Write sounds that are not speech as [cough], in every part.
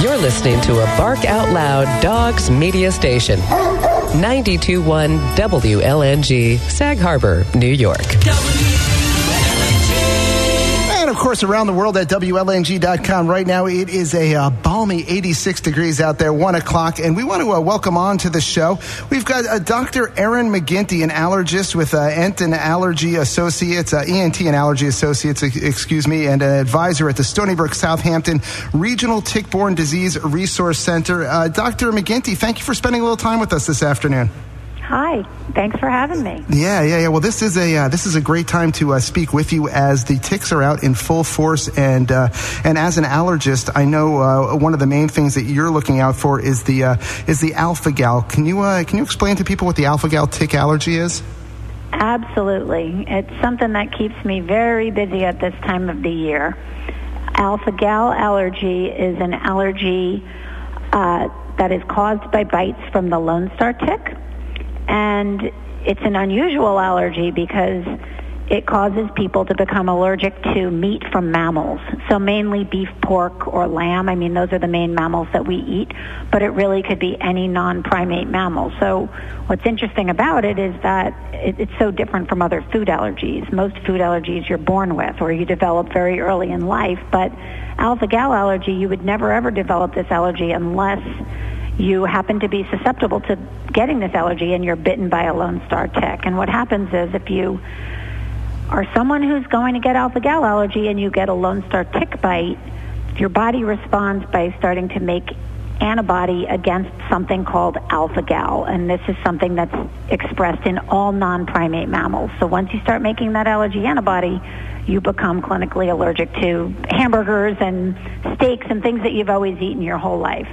You're listening to a Bark Out Loud Dogs Media Station. 921 WLNG, Sag Harbor, New York. And of course, around the world at WLNG.com. Right now, it is a uh, balmy 86 degrees out there, 1 o'clock. And we want to uh, welcome on to the show. We've got uh, Dr. Erin McGinty, an allergist with uh, Ent and Allergy Associates, uh, ENT and Allergy Associates, excuse me, and an advisor at the Stony Brook Southampton Regional Tick-Borne Disease Resource Center. Uh, Dr. McGinty, thank you for spending a little time with us this afternoon. Hi, thanks for having me. Yeah, yeah, yeah. Well, this is a uh, this is a great time to uh, speak with you as the ticks are out in full force, and uh, and as an allergist, I know uh, one of the main things that you're looking out for is the uh, is the alpha gal. Can you uh, can you explain to people what the alpha gal tick allergy is? Absolutely, it's something that keeps me very busy at this time of the year. Alpha gal allergy is an allergy that is caused by bites from the Lone Star tick and it's an unusual allergy because it causes people to become allergic to meat from mammals. So mainly beef, pork, or lamb. I mean, those are the main mammals that we eat, but it really could be any non-primate mammal. So what's interesting about it is that it's so different from other food allergies. Most food allergies you're born with or you develop very early in life, but alpha-gal allergy, you would never ever develop this allergy unless you happen to be susceptible to getting this allergy and you're bitten by a Lone Star tick. And what happens is if you are someone who's going to get alpha gal allergy and you get a Lone Star tick bite, your body responds by starting to make antibody against something called alpha gal. And this is something that's expressed in all non primate mammals. So once you start making that allergy antibody, you become clinically allergic to hamburgers and steaks and things that you've always eaten your whole life.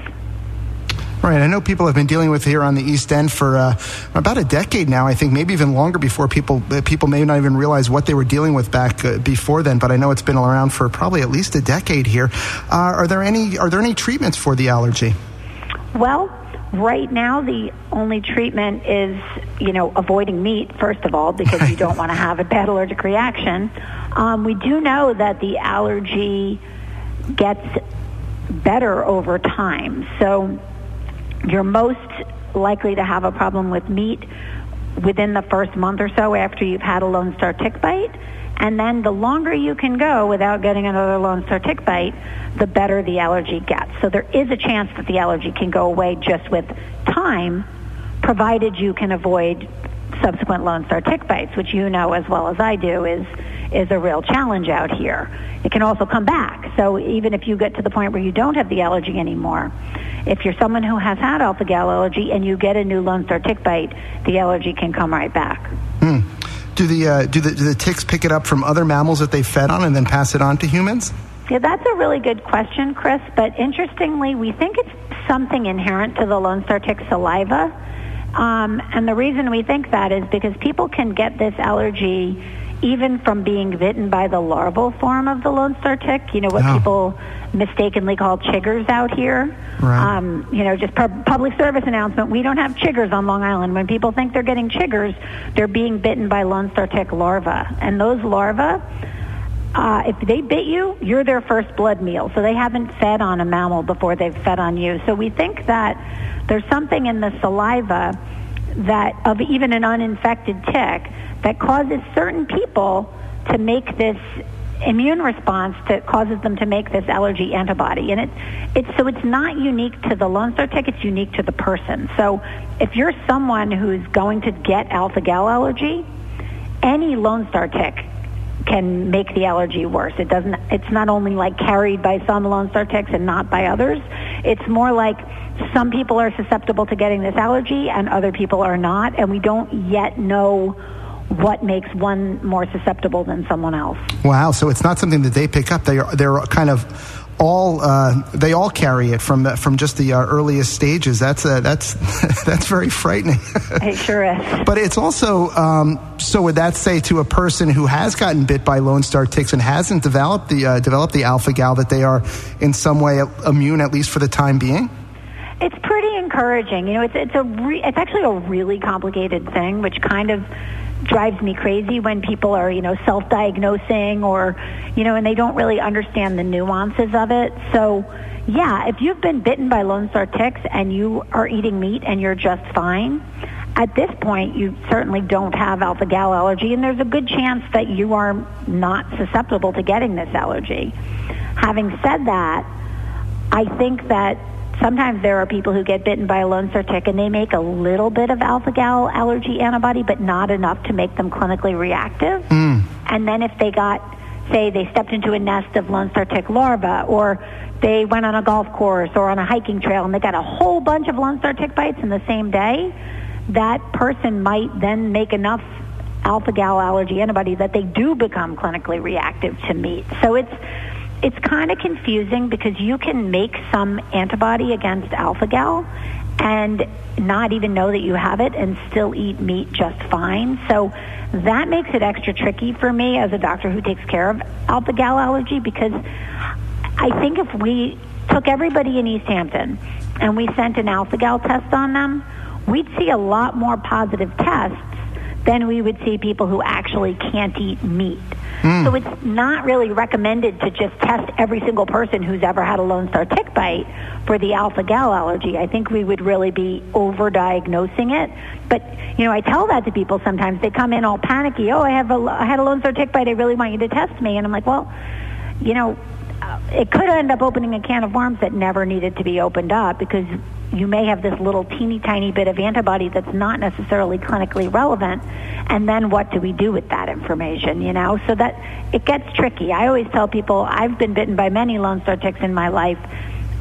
Right. I know people have been dealing with here on the East End for uh, about a decade now. I think maybe even longer before people uh, people may not even realize what they were dealing with back uh, before then. But I know it's been around for probably at least a decade here. Uh, are there any are there any treatments for the allergy? Well, right now the only treatment is you know avoiding meat first of all because you don't [laughs] want to have a bad allergic reaction. Um, we do know that the allergy gets better over time. So you're most likely to have a problem with meat within the first month or so after you've had a Lone Star tick bite. And then the longer you can go without getting another Lone Star tick bite, the better the allergy gets. So there is a chance that the allergy can go away just with time, provided you can avoid subsequent Lone Star tick bites, which you know as well as I do is is a real challenge out here. It can also come back. So even if you get to the point where you don't have the allergy anymore, if you're someone who has had alpha gal allergy and you get a new Lone Star tick bite, the allergy can come right back. Hmm. Do the, uh, do the do the ticks pick it up from other mammals that they fed on and then pass it on to humans? Yeah, that's a really good question, Chris. But interestingly, we think it's something inherent to the Lone Star tick saliva. Um, and the reason we think that is because people can get this allergy even from being bitten by the larval form of the Lone Star tick, you know, what oh. people mistakenly call chiggers out here. Right. Um, you know, just pub- public service announcement. We don't have chiggers on Long Island. When people think they're getting chiggers, they're being bitten by Lone Star tick larvae. And those larvae, uh, if they bit you, you're their first blood meal. So they haven't fed on a mammal before they've fed on you. So we think that there's something in the saliva that of even an uninfected tick that causes certain people to make this immune response that causes them to make this allergy antibody. And it, it's, so it's not unique to the Lone Star tick, it's unique to the person. So if you're someone who's going to get alpha-gal allergy, any Lone Star tick can make the allergy worse. It doesn't, it's not only like carried by some Lone Star ticks and not by others. It's more like some people are susceptible to getting this allergy and other people are not, and we don't yet know what makes one more susceptible than someone else. Wow! So it's not something that they pick up. They are they're kind of all uh, they all carry it from the, from just the uh, earliest stages. That's uh, that's [laughs] that's very frightening. it sure is. [laughs] But it's also um, so. Would that say to a person who has gotten bit by Lone Star ticks and hasn't developed the uh, developed the alpha gal that they are in some way immune at least for the time being? It's pretty encouraging. You know, it's it's a re- it's actually a really complicated thing, which kind of drives me crazy when people are, you know, self-diagnosing or, you know, and they don't really understand the nuances of it. So, yeah, if you've been bitten by Lone Star ticks and you are eating meat and you're just fine, at this point you certainly don't have alpha gal allergy, and there's a good chance that you are not susceptible to getting this allergy. Having said that, I think that sometimes there are people who get bitten by a Lone Star tick and they make a little bit of alpha gal allergy antibody, but not enough to make them clinically reactive. Mm. And then if they got, say, they stepped into a nest of Lone Star tick larvae, or they went on a golf course or on a hiking trail and they got a whole bunch of Lone Star tick bites in the same day, that person might then make enough alpha gal allergy antibody that they do become clinically reactive to meat. So it's it's kind of confusing because you can make some antibody against alpha gal and not even know that you have it and still eat meat just fine. So that makes it extra tricky for me as a doctor who takes care of alpha gal allergy because I think if we took everybody in East Hampton and we sent an alpha gal test on them, we'd see a lot more positive tests than we would see people who actually can't eat meat. Mm. So it's not really recommended to just test every single person who's ever had a Lone Star tick bite for the alpha gal allergy. I think we would really be over-diagnosing it. But you know, I tell that to people sometimes. They come in all panicky. Oh, I have a I had a Lone Star tick bite. I really want you to test me. And I'm like, well, you know, it could end up opening a can of worms that never needed to be opened up because you may have this little teeny tiny bit of antibody that's not necessarily clinically relevant and then what do we do with that information you know? So that it gets tricky. I always tell people i've been bitten by many lone star ticks in my life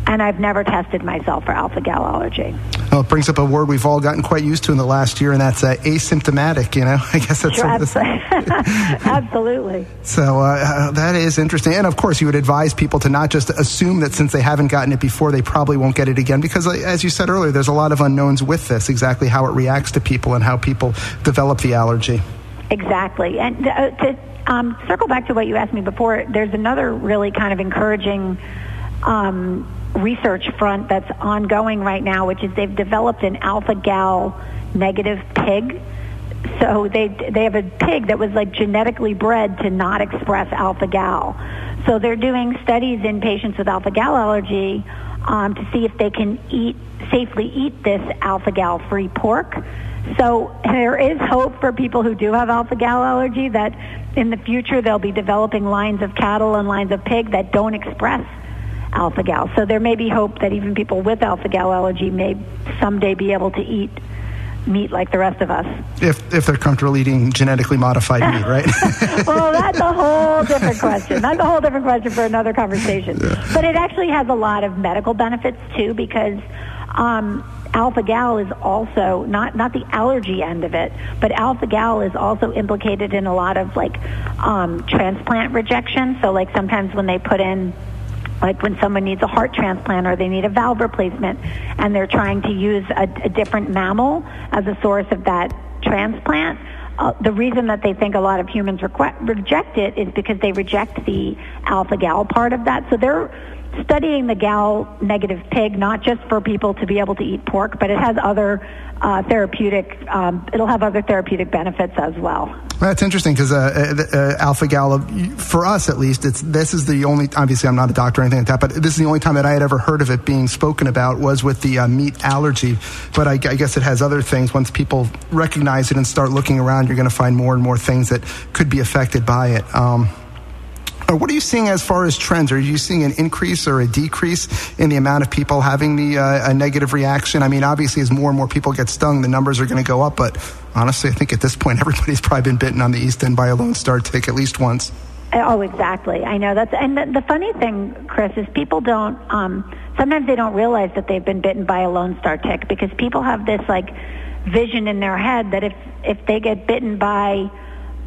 and I've never tested myself for alpha gal allergy. Well, it brings up a word we've all gotten quite used to in the last year, and that's uh, asymptomatic. You know, [laughs] I guess that's sure, [laughs] absolutely. So uh, uh, that is interesting, and of course, you would advise people to not just assume that since they haven't gotten it before, they probably won't get it again, because as you said earlier, there's a lot of unknowns with this, exactly how it reacts to people and how people develop the allergy. Exactly, and uh, to um, circle back to what you asked me before, there's another really kind of encouraging. Um, research front that's ongoing right now, which is they've developed an alpha gal negative pig. So they they have a pig that was like genetically bred to not express alpha gal. So they're doing studies in patients with alpha gal allergy um, to see if they can eat safely eat this alpha gal free pork. So there is hope for people who do have alpha gal allergy that in the future they'll be developing lines of cattle and lines of pig that don't express alpha gal. So there may be hope that even people with alpha gal allergy may someday be able to eat meat like the rest of us. If if they're comfortable eating genetically modified meat, [laughs] right? [laughs] well, that's a whole different question. That's a whole different question for another conversation. Yeah. But it actually has a lot of medical benefits too because um, alpha gal is also not not the allergy end of it, but alpha gal is also implicated in a lot of like um, transplant rejection. So like sometimes when they put in like when someone needs a heart transplant or they need a valve replacement and they're trying to use a, a different mammal as a source of that transplant. Uh, the reason that they think a lot of humans requ- reject it is because they reject the alpha gal part of that. So they're studying the gal negative pig not just for people to be able to eat pork, but it has other uh, therapeutic. Um, it'll have other therapeutic benefits as well. That's interesting because uh, uh, uh, alpha gal, for us at least, it's this is the only. Obviously, I'm not a doctor or anything like that, but this is the only time that I had ever heard of it being spoken about was with the uh, meat allergy. But I, I, guess it has other things. Once people recognize it and start looking around, you're going to find more and more things that could be affected by it. Um, uh, what are you seeing as far as trends? Are you seeing an increase or a decrease in the amount of people having the uh, a negative reaction? I mean, obviously, as more and more people get stung, the numbers are going to go up. But honestly, I think at this point, [laughs] everybody's probably been bitten on the east end by a Lone Star tick at least once. Oh, exactly. I know that's and the, the funny thing, Chris, is people don't. Um, sometimes they don't realize that they've been bitten by a Lone Star tick because people have this like vision in their head that if if they get bitten by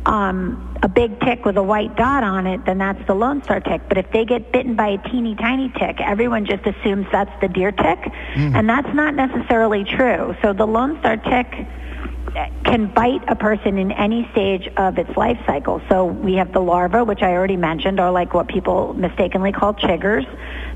um, a big tick with a white dot on it, then that's the Lone Star tick. But if they get bitten by a teeny tiny tick, everyone just assumes that's the deer tick, mm. and that's not necessarily true. So the Lone Star tick can bite a person in any stage of its life cycle. So we have the larva, which I already mentioned, are like what people mistakenly call chiggers.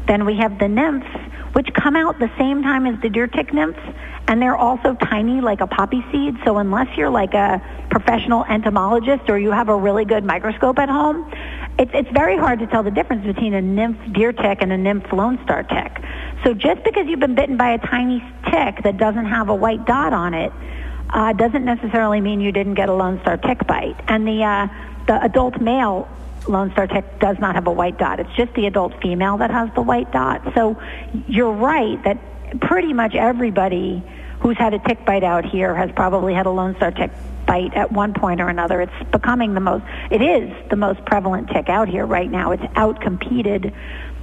Then we have the nymphs, which come out the same time as the deer tick nymphs, and they're also tiny like a poppy seed. So unless you're like a professional entomologist or you have a really good microscope at home, it's, it's very hard to tell the difference between a nymph deer tick and a nymph lone star tick. So just because you've been bitten by a tiny tick that doesn't have a white dot on it, uh, doesn't necessarily mean you didn't get a lone star tick bite. And the uh, the adult male Lone Star tick does not have a white dot. It's just the adult female that has the white dot. So you're right that pretty much everybody who's had a tick bite out here has probably had a Lone Star tick bite at one point or another. It's becoming the most, it is the most prevalent tick out here right now. It's outcompeted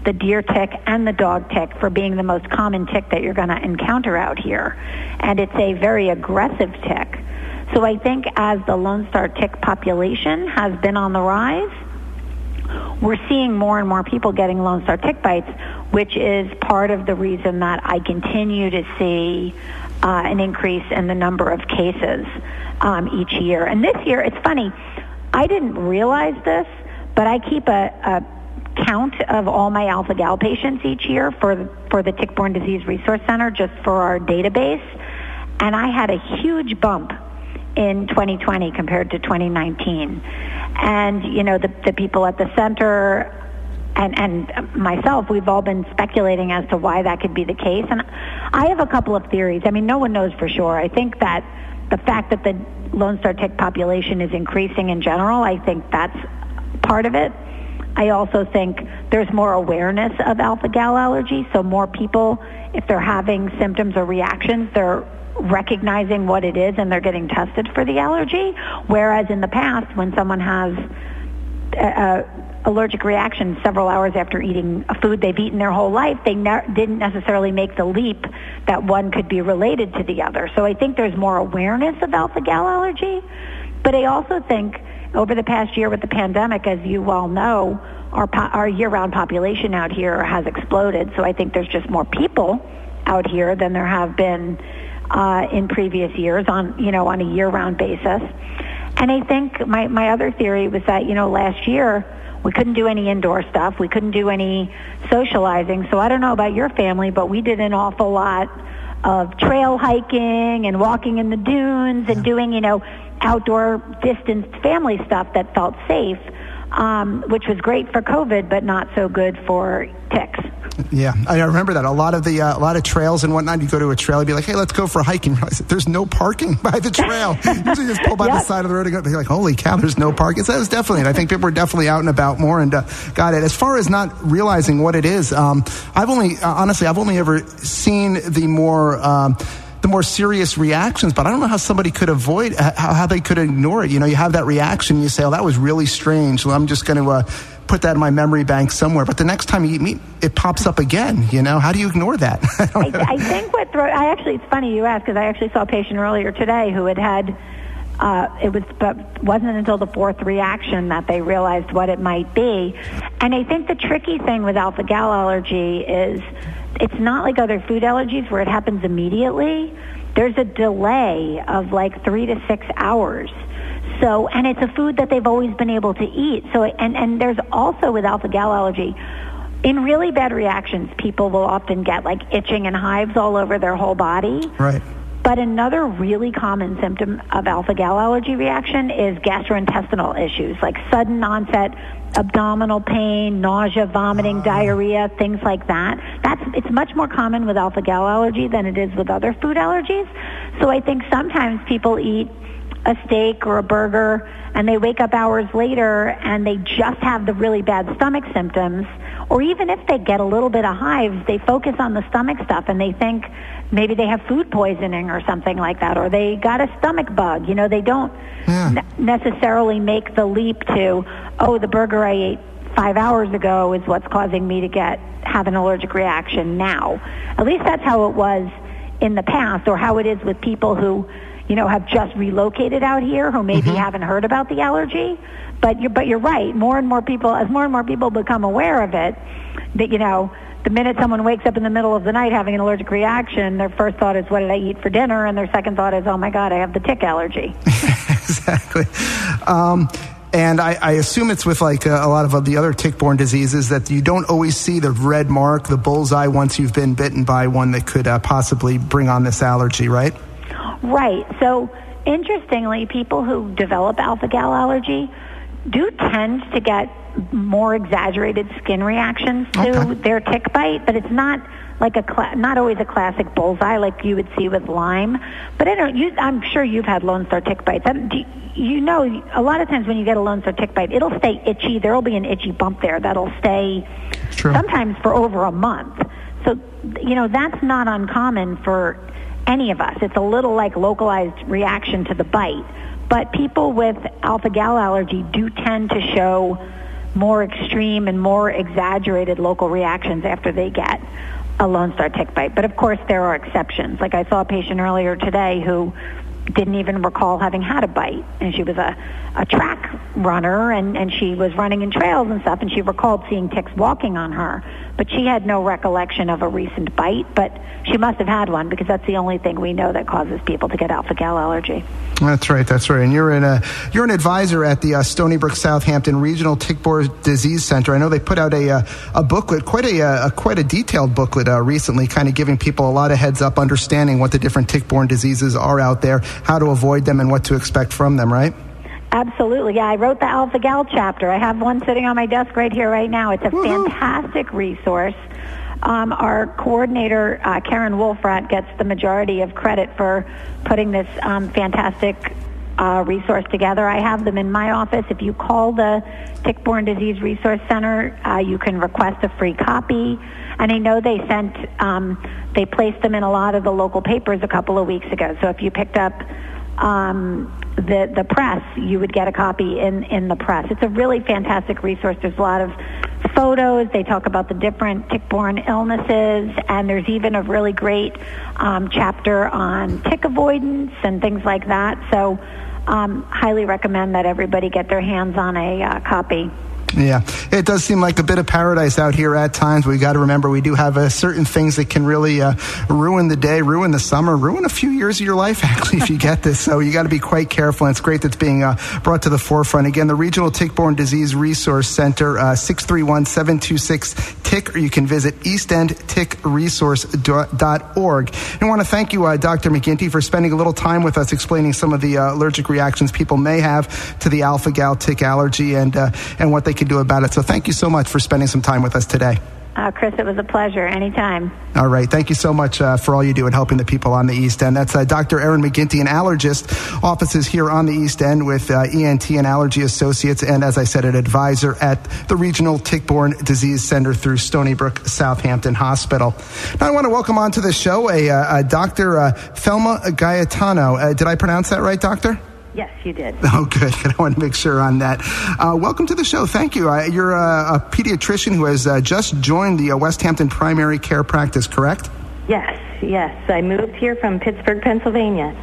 the deer tick and the dog tick for being the most common tick that you're going to encounter out here. And it's a very aggressive tick. So I think as the Lone Star tick population has been on the rise, we're seeing more and more people getting Lone Star tick bites, which is part of the reason that I continue to see uh, an increase in the number of cases um, each year. And this year, it's funny, I didn't realize this, but I keep a, a count of all my alpha gal patients each year for for the Tick-Borne Disease Resource Center, just for our database, and I had a huge bump in 2020 compared to 2019. And, you know, the, the people at the center and, and myself, we've all been speculating as to why that could be the case. And I have a couple of theories. I mean, no one knows for sure. I think that the fact that the Lone Star tick population is increasing in general, I think that's part of it. I also think there's more awareness of alpha gal allergy, so more people, if they're having symptoms or reactions, they're recognizing what it is and they're getting tested for the allergy. Whereas in the past, when someone has a, allergic reaction several hours after eating a food they've eaten their whole life, they ne- didn't necessarily make the leap that one could be related to the other. So I think there's more awareness of alpha gal allergy. But I also think over the past year with the pandemic, as you well know, our, po- our year-round population out here has exploded. So I think there's just more people out here than there have been uh, in previous years on you know on a year-round basis. And I think my my other theory was that you know last year we couldn't do any indoor stuff, we couldn't do any socializing. So I don't know about your family, but we did an awful lot of trail hiking and walking in the dunes and doing you know outdoor distanced family stuff that felt safe, um, which was great for COVID, but not so good for ticks. Yeah, I remember that. A lot of the uh, a lot of trails and whatnot. You go to a trail, you'd be like, "Hey, let's go for a hiking." There's no parking [laughs] by the trail. [laughs] you just pull by yep. the side of the road and go. They're like, "Holy cow, there's no parking." So that was definitely. I think people are definitely out and about more and uh, got it. As far as not realizing what it is, um, I've only uh, honestly I've only ever seen the more. Um, the more serious reactions, but I don't know how somebody could avoid, how, how they could ignore it. You know, you have that reaction, you say, oh, that was really strange. Well, I'm just going to, uh, put that in my memory bank somewhere. But the next time you eat meat, it pops up again. You know, how do you ignore that? [laughs] I, I, think what throw, I actually it's funny you ask because I actually saw a patient earlier today who had had. Uh, it was, but wasn't until the fourth reaction that they realized what it might be. And I think the tricky thing with alpha gal allergy is it's not like other food allergies where it happens immediately. There's a delay of like three to six hours. So, and it's a food that they've always been able to eat. So, and, and there's also with alpha gal allergy, in really bad reactions, people will often get like itching and hives all over their whole body. Right. But another really common symptom of alpha gal allergy reaction is gastrointestinal issues, like sudden onset abdominal pain, nausea, vomiting, uh. diarrhea, things like that. That's it's much more common with alpha gal allergy than it is with other food allergies. So I think sometimes people eat a steak or a burger and they wake up hours later and they just have the really bad stomach symptoms. Or even if they get a little bit of hives they focus on the stomach stuff and they think maybe they have food poisoning or something like that or they got a stomach bug. You know they don't yeah. necessarily make the leap to oh the burger i ate five hours ago is what's causing me to get have an allergic reaction now. At least that's how it was in the past or how it is with people who you know, have just relocated out here who maybe mm-hmm. haven't heard about the allergy. But you're, but you're right. More and more people, as more and more people become aware of it, that, you know, the minute someone wakes up in the middle of the night having an allergic reaction, their first thought is, what did I eat for dinner? And their second thought is, oh my God, I have the tick allergy. [laughs] exactly. Um, and I, I, assume it's with like a, a lot of the other tick-borne diseases that you don't always see the red mark, the bullseye, once you've been bitten by one that could uh, possibly bring on this allergy, right? Right. So interestingly, people who develop alpha gal allergy do tend to get more exaggerated skin reactions to Okay. their tick bite, but it's not like a cla- not always a classic bullseye like you would see with Lyme. But I don't. You, I'm sure you've had Lone Star tick bites. Um, do, you know, a lot of times when you get a Lone Star tick bite, it'll stay itchy. There'll be an itchy bump there that'll stay True. sometimes for over a month. So, you know, that's not uncommon for any of us. It's a little like localized reaction to the bite. But people with alpha gal allergy do tend to show more extreme and more exaggerated local reactions after they get a Lone Star tick bite. But of course, there are exceptions. Like I saw a patient earlier today who didn't even recall having had a bite. And she was a, a track runner and, and she was running in trails and stuff and she recalled seeing ticks walking on her. But she had no recollection of a recent bite, but she must have had one because that's the only thing we know that causes people to get alpha gal allergy. That's right. That's right. And you're in a you're an advisor at the uh, Stony Brook Southampton Regional Tick-Borne Disease Center. I know they put out a uh, a booklet, quite a, uh, a quite a detailed booklet uh, recently, kind of giving people a lot of heads up, understanding what the different tick-borne diseases are out there, how to avoid them, and what to expect from them. Right? Absolutely. Yeah, I wrote the Alpha Gal chapter. I have one sitting on my desk right here, right now. It's a fantastic resource. Um, our coordinator, uh, Karen Wolfrat, gets the majority of credit for putting this um, fantastic uh, resource together. I have them in my office. If you call the Tick-Borne Disease Resource Center, uh, you can request a free copy. And I know they sent, um, they placed them in a lot of the local papers a couple of weeks ago. So if you picked up um, the the press, you would get a copy in in the press. It's a really fantastic resource. There's a lot of photos. They talk about the different tick-borne illnesses, and there's even a really great um, chapter on tick avoidance and things like that. So, um, highly recommend that everybody get their hands on a uh, copy. Yeah, it does seem like a bit of paradise out here at times. We've got to remember we do have uh, certain things that can really uh, ruin the day, ruin the summer, ruin a few years of your life. [laughs] Actually, if you get this, so you got to be quite careful. And it's great that's being uh, brought to the forefront. Again, the Regional Tick-Borne Disease Resource Center, uh, six three one seven two six tick, or you can visit eastendtickresource.org. And I want to thank you, uh, Dr. McGinty, for spending a little time with us explaining some of the uh, allergic reactions people may have to the alpha gal tick allergy and uh, and what they can do about it. So thank you so much for spending some time with us today. Uh, Chris, it was a pleasure. Anytime. All right. Thank you so much uh, for all you do in helping the people on the East End. That's uh, Dr. Erin McGinty, an allergist, offices here on the East End with uh, ENT and Allergy Associates, and as I said, an advisor at the Regional Tick-Borne Disease Center through Stony Brook Southampton Hospital. Now, I want to welcome onto the show a, uh, a Dr. Uh, Thelma Gaetano. Uh, did I pronounce that right, Doctor? Yes, you did. [laughs] Oh, good. [laughs] I want to make sure on that. Uh, welcome to the show. Thank you. Uh, you're a, a pediatrician who has uh, just joined the uh, Westhampton Primary Care Practice, correct? Yes, yes. I moved here from Pittsburgh, Pennsylvania.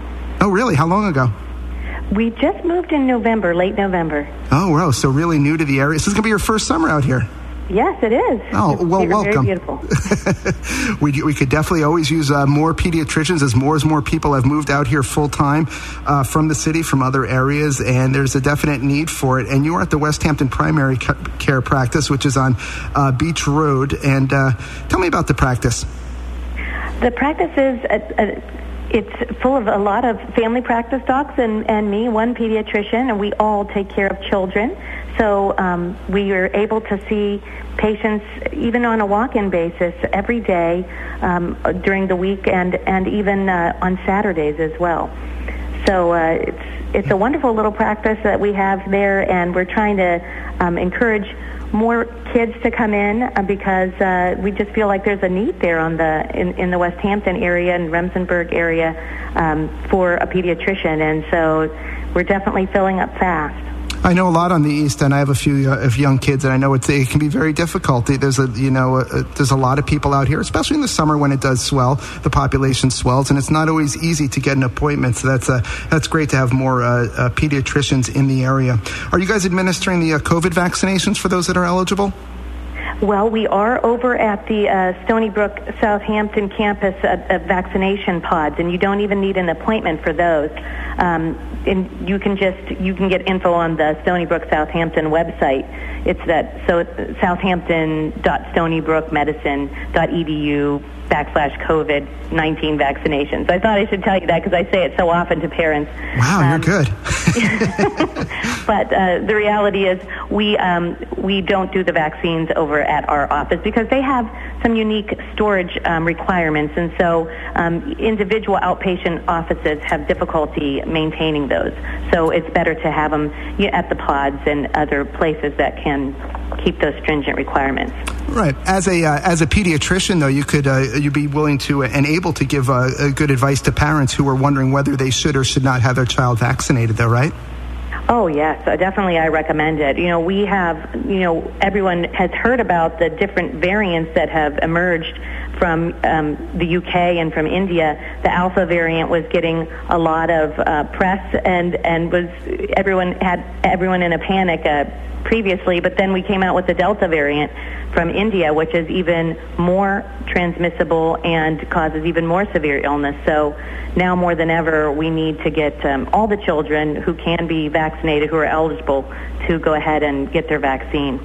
Oh, really? How long ago? We just moved in November, late November. Oh, wow. So really new to the area. This is going to be your first summer out here. Yes, it is. Oh, well, You're welcome. Very beautiful. [laughs] we, we could definitely always use uh, more pediatricians as more as more people have moved out here full time uh, from the city, from other areas, and there's a definite need for it. And you are at the Westhampton Primary Care Practice, which is on uh, Beach Road. And uh, tell me about the practice. The practice is a, a, it's full of a lot of family practice docs and, and me, one pediatrician, and we all take care of children. So um, we are able to see patients even on a walk-in basis every day um, during the week and, and even uh, on Saturdays as well. So uh, it's it's a wonderful little practice that we have there, and we're trying to um, encourage more kids to come in uh, because uh, we just feel like there's a need there on the in, in the Westhampton area and Remsenburg area um, for a pediatrician, and so we're definitely filling up fast. I know a lot on the East End. I have a few uh, of young kids, and I know it can be very difficult. There's a you know uh, there's a lot of people out here, especially in the summer when it does swell. The population swells, and it's not always easy to get an appointment. So that's uh, that's great to have more uh, uh, pediatricians in the area. Are you guys administering the uh, COVID vaccinations for those that are eligible? Well, we are over at the uh, Stony Brook Southampton campus at, at vaccination pods, and you don't even need an appointment for those. Um, and you can just you can get info on the Stony Brook Southampton website. It's that so it's southampton.stonybrookmedicine.edu backslash COVID 19 vaccinations. I thought I should tell you that because I say it so often to parents. Wow, um, you're good. [laughs] [laughs] but uh, the reality is, we um, we don't do the vaccines over at our office because they have some unique storage um, requirements, and so um, individual outpatient offices have difficulty maintaining those. So it's better to have them at the pods and other places that can keep those stringent requirements. Right. As a uh, as a pediatrician, though, you could uh, you'd be willing to and able to give uh, good advice to parents who are wondering whether they should or should not have their child vaccinated. Though, right? Oh yes, uh, definitely. I recommend it. You know, we have you know everyone has heard about the different variants that have emerged from um, the UK and from India. The Alpha variant was getting a lot of uh, press and and was everyone had everyone in a panic uh, previously. But then we came out with the Delta variant from India, which is even more transmissible and causes even more severe illness. So now more than ever, we need to get um, all the children who can be vaccinated, who are eligible, to go ahead and get their vaccine.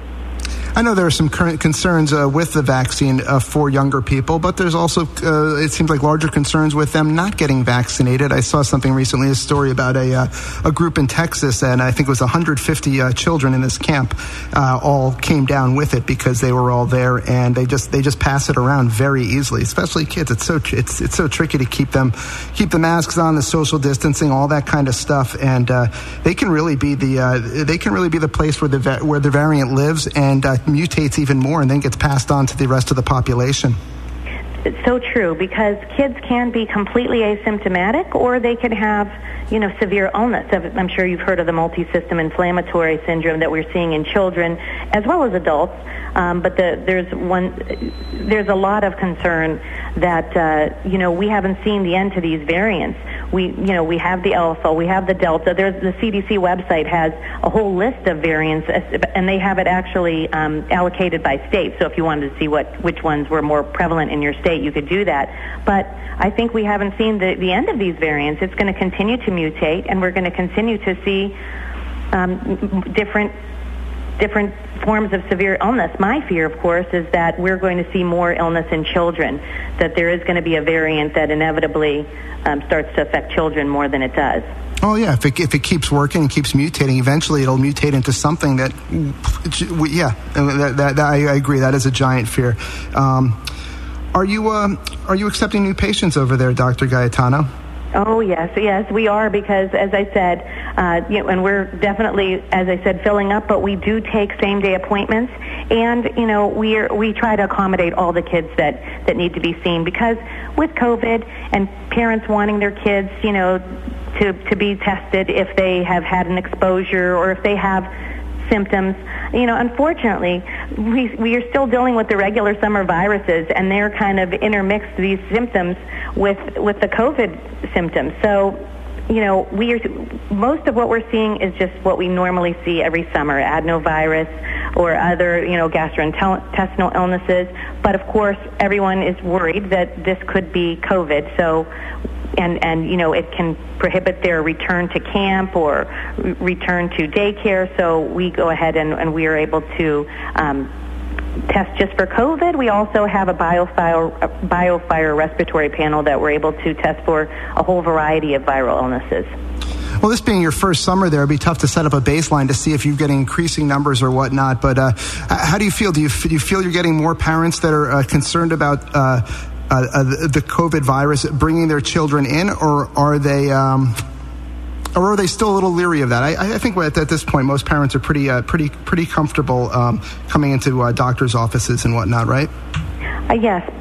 I know there are some current concerns uh, with the vaccine uh, for younger people, but there's also, uh, it seems like, larger concerns with them not getting vaccinated. I saw something recently, a story about a, uh, a group in Texas, and I think it was 150 uh, children in this camp uh, all came down with it because they were all there, and they just they just pass it around very easily, especially kids. It's so it's it's so tricky to keep them keep the masks on, the social distancing, all that kind of stuff, and they can really be the they can really be the place where the where the variant lives and mutates even more and then gets passed on to the rest of the population. It's so true because kids can be completely asymptomatic or they can have, you know, severe illness. I'm sure you've heard of the multi-system inflammatory syndrome that we're seeing in children as well as adults. Um, but the, there's one, there's a lot of concern that uh, you know we haven't seen the end to these variants we you know we have the alpha, we have the delta. There's the CDC website has a whole list of variants, and they have it actually um, allocated by state. So if you wanted to see what which ones were more prevalent in your state, you could do that. But I think we haven't seen the the end of these variants. It's going to continue to mutate, and we're going to continue to see um, different different forms of severe illness. My fear, of course, is that we're going to see more illness in children, that there is going to be a variant that inevitably um, starts to affect children more than it does. Oh yeah, if it, if it keeps working and keeps mutating, eventually it'll mutate into something that, yeah, that, that, that I, agree. That is a giant fear. Um, are you uh, are you accepting new patients over there, Dr. Gaetano? Oh yes, yes, we are because, as I said, uh, you know, and we're definitely, as I said, filling up. But we do take same day appointments, and you know, we we try to accommodate all the kids that that need to be seen because with COVID and parents wanting their kids, you know, to to be tested if they have had an exposure or if they have symptoms. You know, unfortunately, we we are still dealing with the regular summer viruses, and they're kind of intermixed these symptoms with with the COVID symptoms. So you know, we are most of what we're seeing is just what we normally see every summer: adenovirus or other, you know, gastrointestinal illnesses. But of course, everyone is worried that this could be COVID. So and and you know it can prohibit their return to camp or re- return to daycare. So we go ahead and, and we are able to. Um, test just for COVID. We also have a BioFire, BioFire respiratory panel that we're able to test for a whole variety of viral illnesses. Well, this being your first summer there, it'd be tough to set up a baseline to see if you're getting increasing numbers or whatnot. But uh, how do you feel? Do you, do you feel you're getting more parents that are uh, concerned about uh, the COVID virus bringing their children in, or are they? Um, or are they still a little leery of that? I, I think at, at, this point, most parents are pretty, uh, pretty, pretty comfortable um, coming into uh, doctors' offices and whatnot, right? Uh, yes,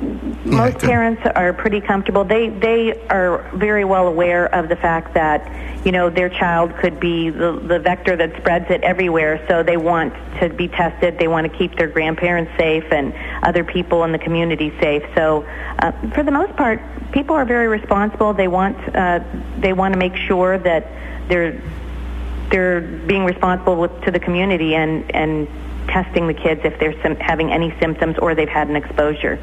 most parents are pretty comfortable. They they are very well aware of the fact that you know their child could be the, the vector that spreads it everywhere. So they want to be tested. They want to keep their grandparents safe and other people in the community safe. So uh, for the most part, people are very responsible. They want uh, they want to make sure that they're they're being responsible with, to the community and and testing the kids if they're sim- having any symptoms or they've had an exposure.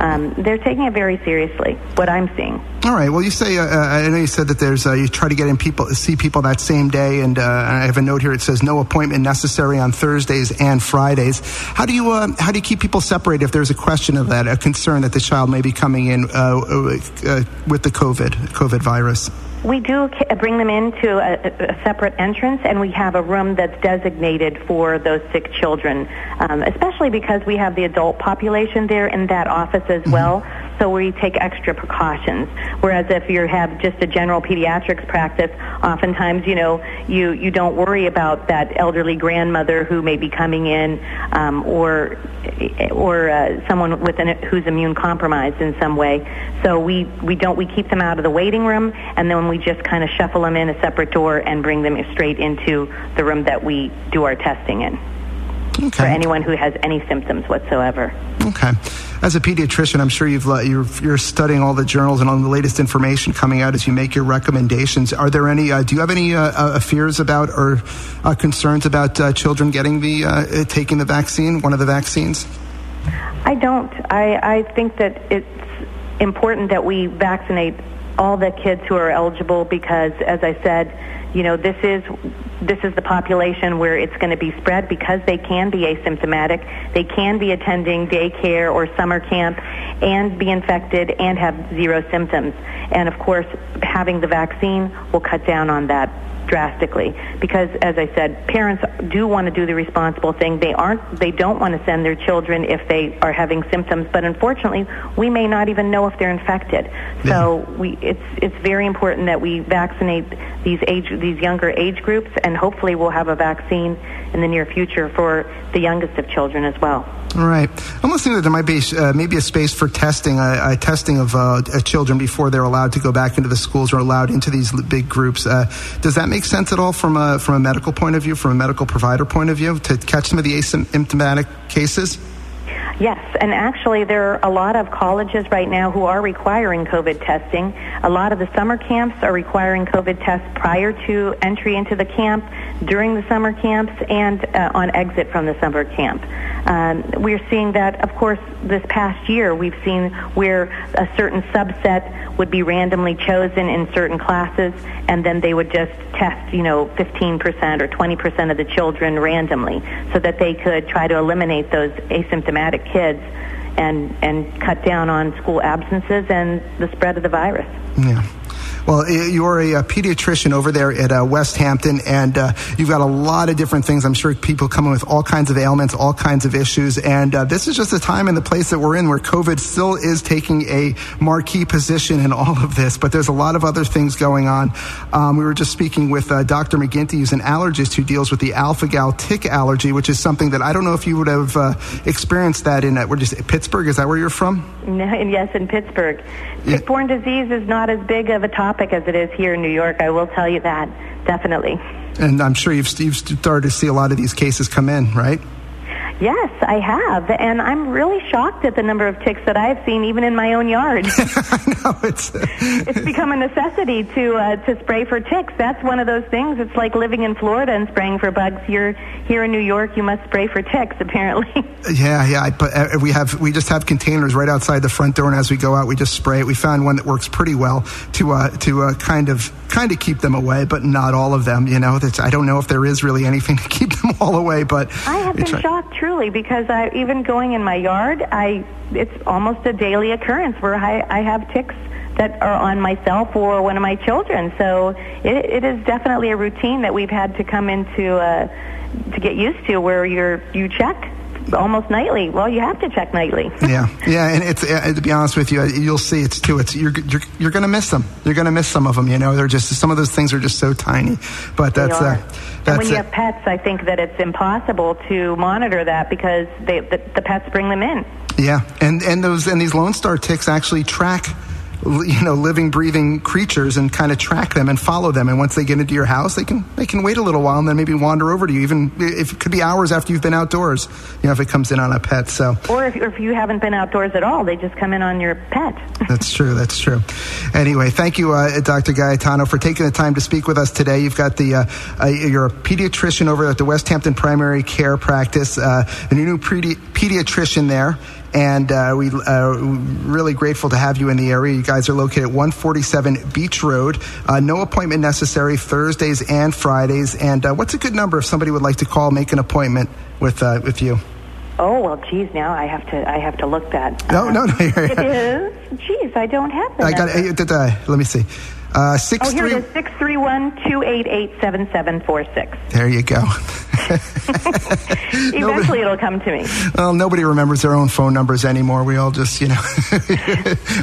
Um, they're taking it very seriously. What I'm seeing. All right. Well, you say uh, I know you said that there's uh, you try to get in people see people that same day, and uh, I have a note here. It says no appointment necessary on Thursdays and Fridays. How do you uh, how do you keep people separated if there's a question of that, a concern that the child may be coming in uh, uh, with the COVID COVID virus? We do bring them into a, a, separate entrance, and we have a room that's designated for those sick children, um, especially because we have the adult population there in that office as mm-hmm. So we take extra precautions. Whereas if you have just a general pediatrics practice, oftentimes, you know, you, you don't worry about that elderly grandmother who may be coming in um, or or uh, someone with an, who's immune compromised in some way. So we, we don't we keep them out of the waiting room, and then we just kind of shuffle them in a separate door and bring them straight into the room that we do our testing in. Okay. For anyone who has any symptoms whatsoever. Okay as a pediatrician, I'm sure you've you're, you're studying all the journals and all the latest information coming out as you make your recommendations. Are there any? Uh, do you have any uh, uh, fears about or uh, concerns about uh, children getting the taking the vaccine, one of the vaccines? I don't. I I think that it's important that we vaccinate all the kids who are eligible because, as I said, you know, this is this is the population where it's going to be spread because they can be asymptomatic. They can be attending daycare or summer camp and be infected and have zero symptoms. And of course, having the vaccine will cut down on that drastically because as I said, parents do want to do the responsible thing. They aren't they don't want to send their children if they are having symptoms, but unfortunately, we may not even know if they're infected. So we it's it's very important that we vaccinate these age these younger age groups and hopefully we'll have a vaccine in the near future for the youngest of children as well. All right. I'm listening that there might be uh, maybe a space for testing, uh, uh, testing of uh, children before they're allowed to go back into the schools or allowed into these big groups. Uh, does that make sense at all from a, from a medical point of view, from a medical provider point of view, to catch some of the asymptomatic cases? Yes, and actually, there are a lot of colleges right now who are requiring COVID testing. A lot of the summer camps are requiring COVID tests prior to entry into the camp, during the summer camps, and uh, on exit from the summer camp. Um, we're seeing that, of course, this past year, we've seen where a certain subset would be randomly chosen in certain classes, and then they would just test, you know, 15% or 20% of the children randomly so that they could try to eliminate those asymptomatic kids and, and cut down on school absences and the spread of the virus. Yeah. Well, you're a, a pediatrician over there at uh, Westhampton, and uh, you've got a lot of different things. I'm sure people coming with all kinds of ailments, all kinds of issues, and uh, this is just a time and the place that we're in where COVID still is taking a marquee position in all of this. But there's a lot of other things going on. Um, we were just speaking with uh, Dr. McGinty, who's an allergist who deals with the alpha-gal tick allergy, which is something that I don't know if you would have uh, experienced that in uh, where just Pittsburgh. Is that where you're from? No, [laughs] yes, in Pittsburgh. Tick-borne disease is not as big of a topic as it is here in New York. I will tell you that definitely. And I'm sure you've, you've started to see a lot of these cases come in, right? Yes, I have, and I'm really shocked at the number of ticks that I've seen, even in my own yard. [laughs] I know it's it's become a necessity to uh, to spray for ticks. That's one of those things. It's like living in Florida and spraying for bugs. Here here in New York, you must spray for ticks. Apparently. [laughs] Yeah, yeah. But uh, we have we just have containers right outside the front door, and as we go out, we just spray it. We found one that works pretty well to uh, to uh, kind of kind of keep them away, but not all of them. You know, that's, I don't know if there is really anything to keep them all away. But I have been shocked truly because I even going in my yard, I it's almost a daily occurrence where I, I have ticks that are on myself or one of my children. So it, it is definitely a routine that we've had to come into uh, to get used to, where you're you check almost nightly. Well, you have to check nightly. [laughs] yeah, yeah, and it's uh, to be honest with you, you'll see it's too. It's you're you're, you're going to miss them. You're going to miss some of them. You know, they're just some of those things are just so tiny. But that's uh, that's and when you have pets, I think that it's impossible to monitor that because they, the, the pets bring them in. Yeah, and and those and these Lone Star ticks actually track you know, living, breathing creatures and kind of track them and follow them. And once they get into your house, they can they can wait a little while and then maybe wander over to you, even if it could be hours after you've been outdoors. You know, if it comes in on a pet. So, or if, if you haven't been outdoors at all, they just come in on your pet. [laughs] that's true. That's true. Anyway, thank you, uh, Dr. Gaetano, for taking the time to speak with us today. You've got the uh, uh, you're a pediatrician over at the Westhampton Primary Care Practice, uh, a new pedi- pediatrician there and uh, we uh, really grateful to have you in the area. You guys are located at 147 Beach Road. Uh, no appointment necessary Thursdays and Fridays. And uh, what's a good number if somebody would like to call, make an appointment with uh, with you? Oh well, geez, now I have to I have to look that. No, no, no. it [laughs] is. Geez, I don't have that. I got. it. let me see. Uh, six oh, here three, it is 631 288 7746. There you go. [laughs] Eventually nobody, it'll come to me. Well, nobody remembers their own phone numbers anymore. We all just, you know,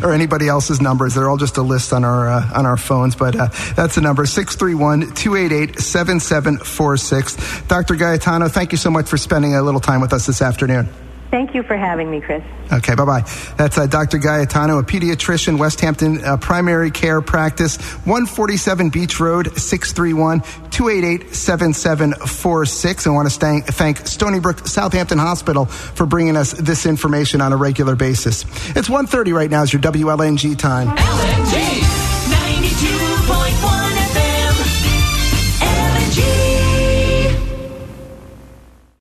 [laughs] or anybody else's numbers. They're all just a list on our uh, on our phones. But uh, that's the number 631 288 7746. Dr. Gaetano, thank you so much for spending a little time with us this afternoon. Thank you for having me, Chris. Okay, bye bye. That's uh, Dr. Gaetano, a pediatrician, Westhampton uh, Primary Care Practice, 147 Beach Road, 631 288 7746. I want to thank, thank Stony Brook Southampton Hospital for bringing us this information on a regular basis. It's 1.30 right now, is your WLNG time. LNG.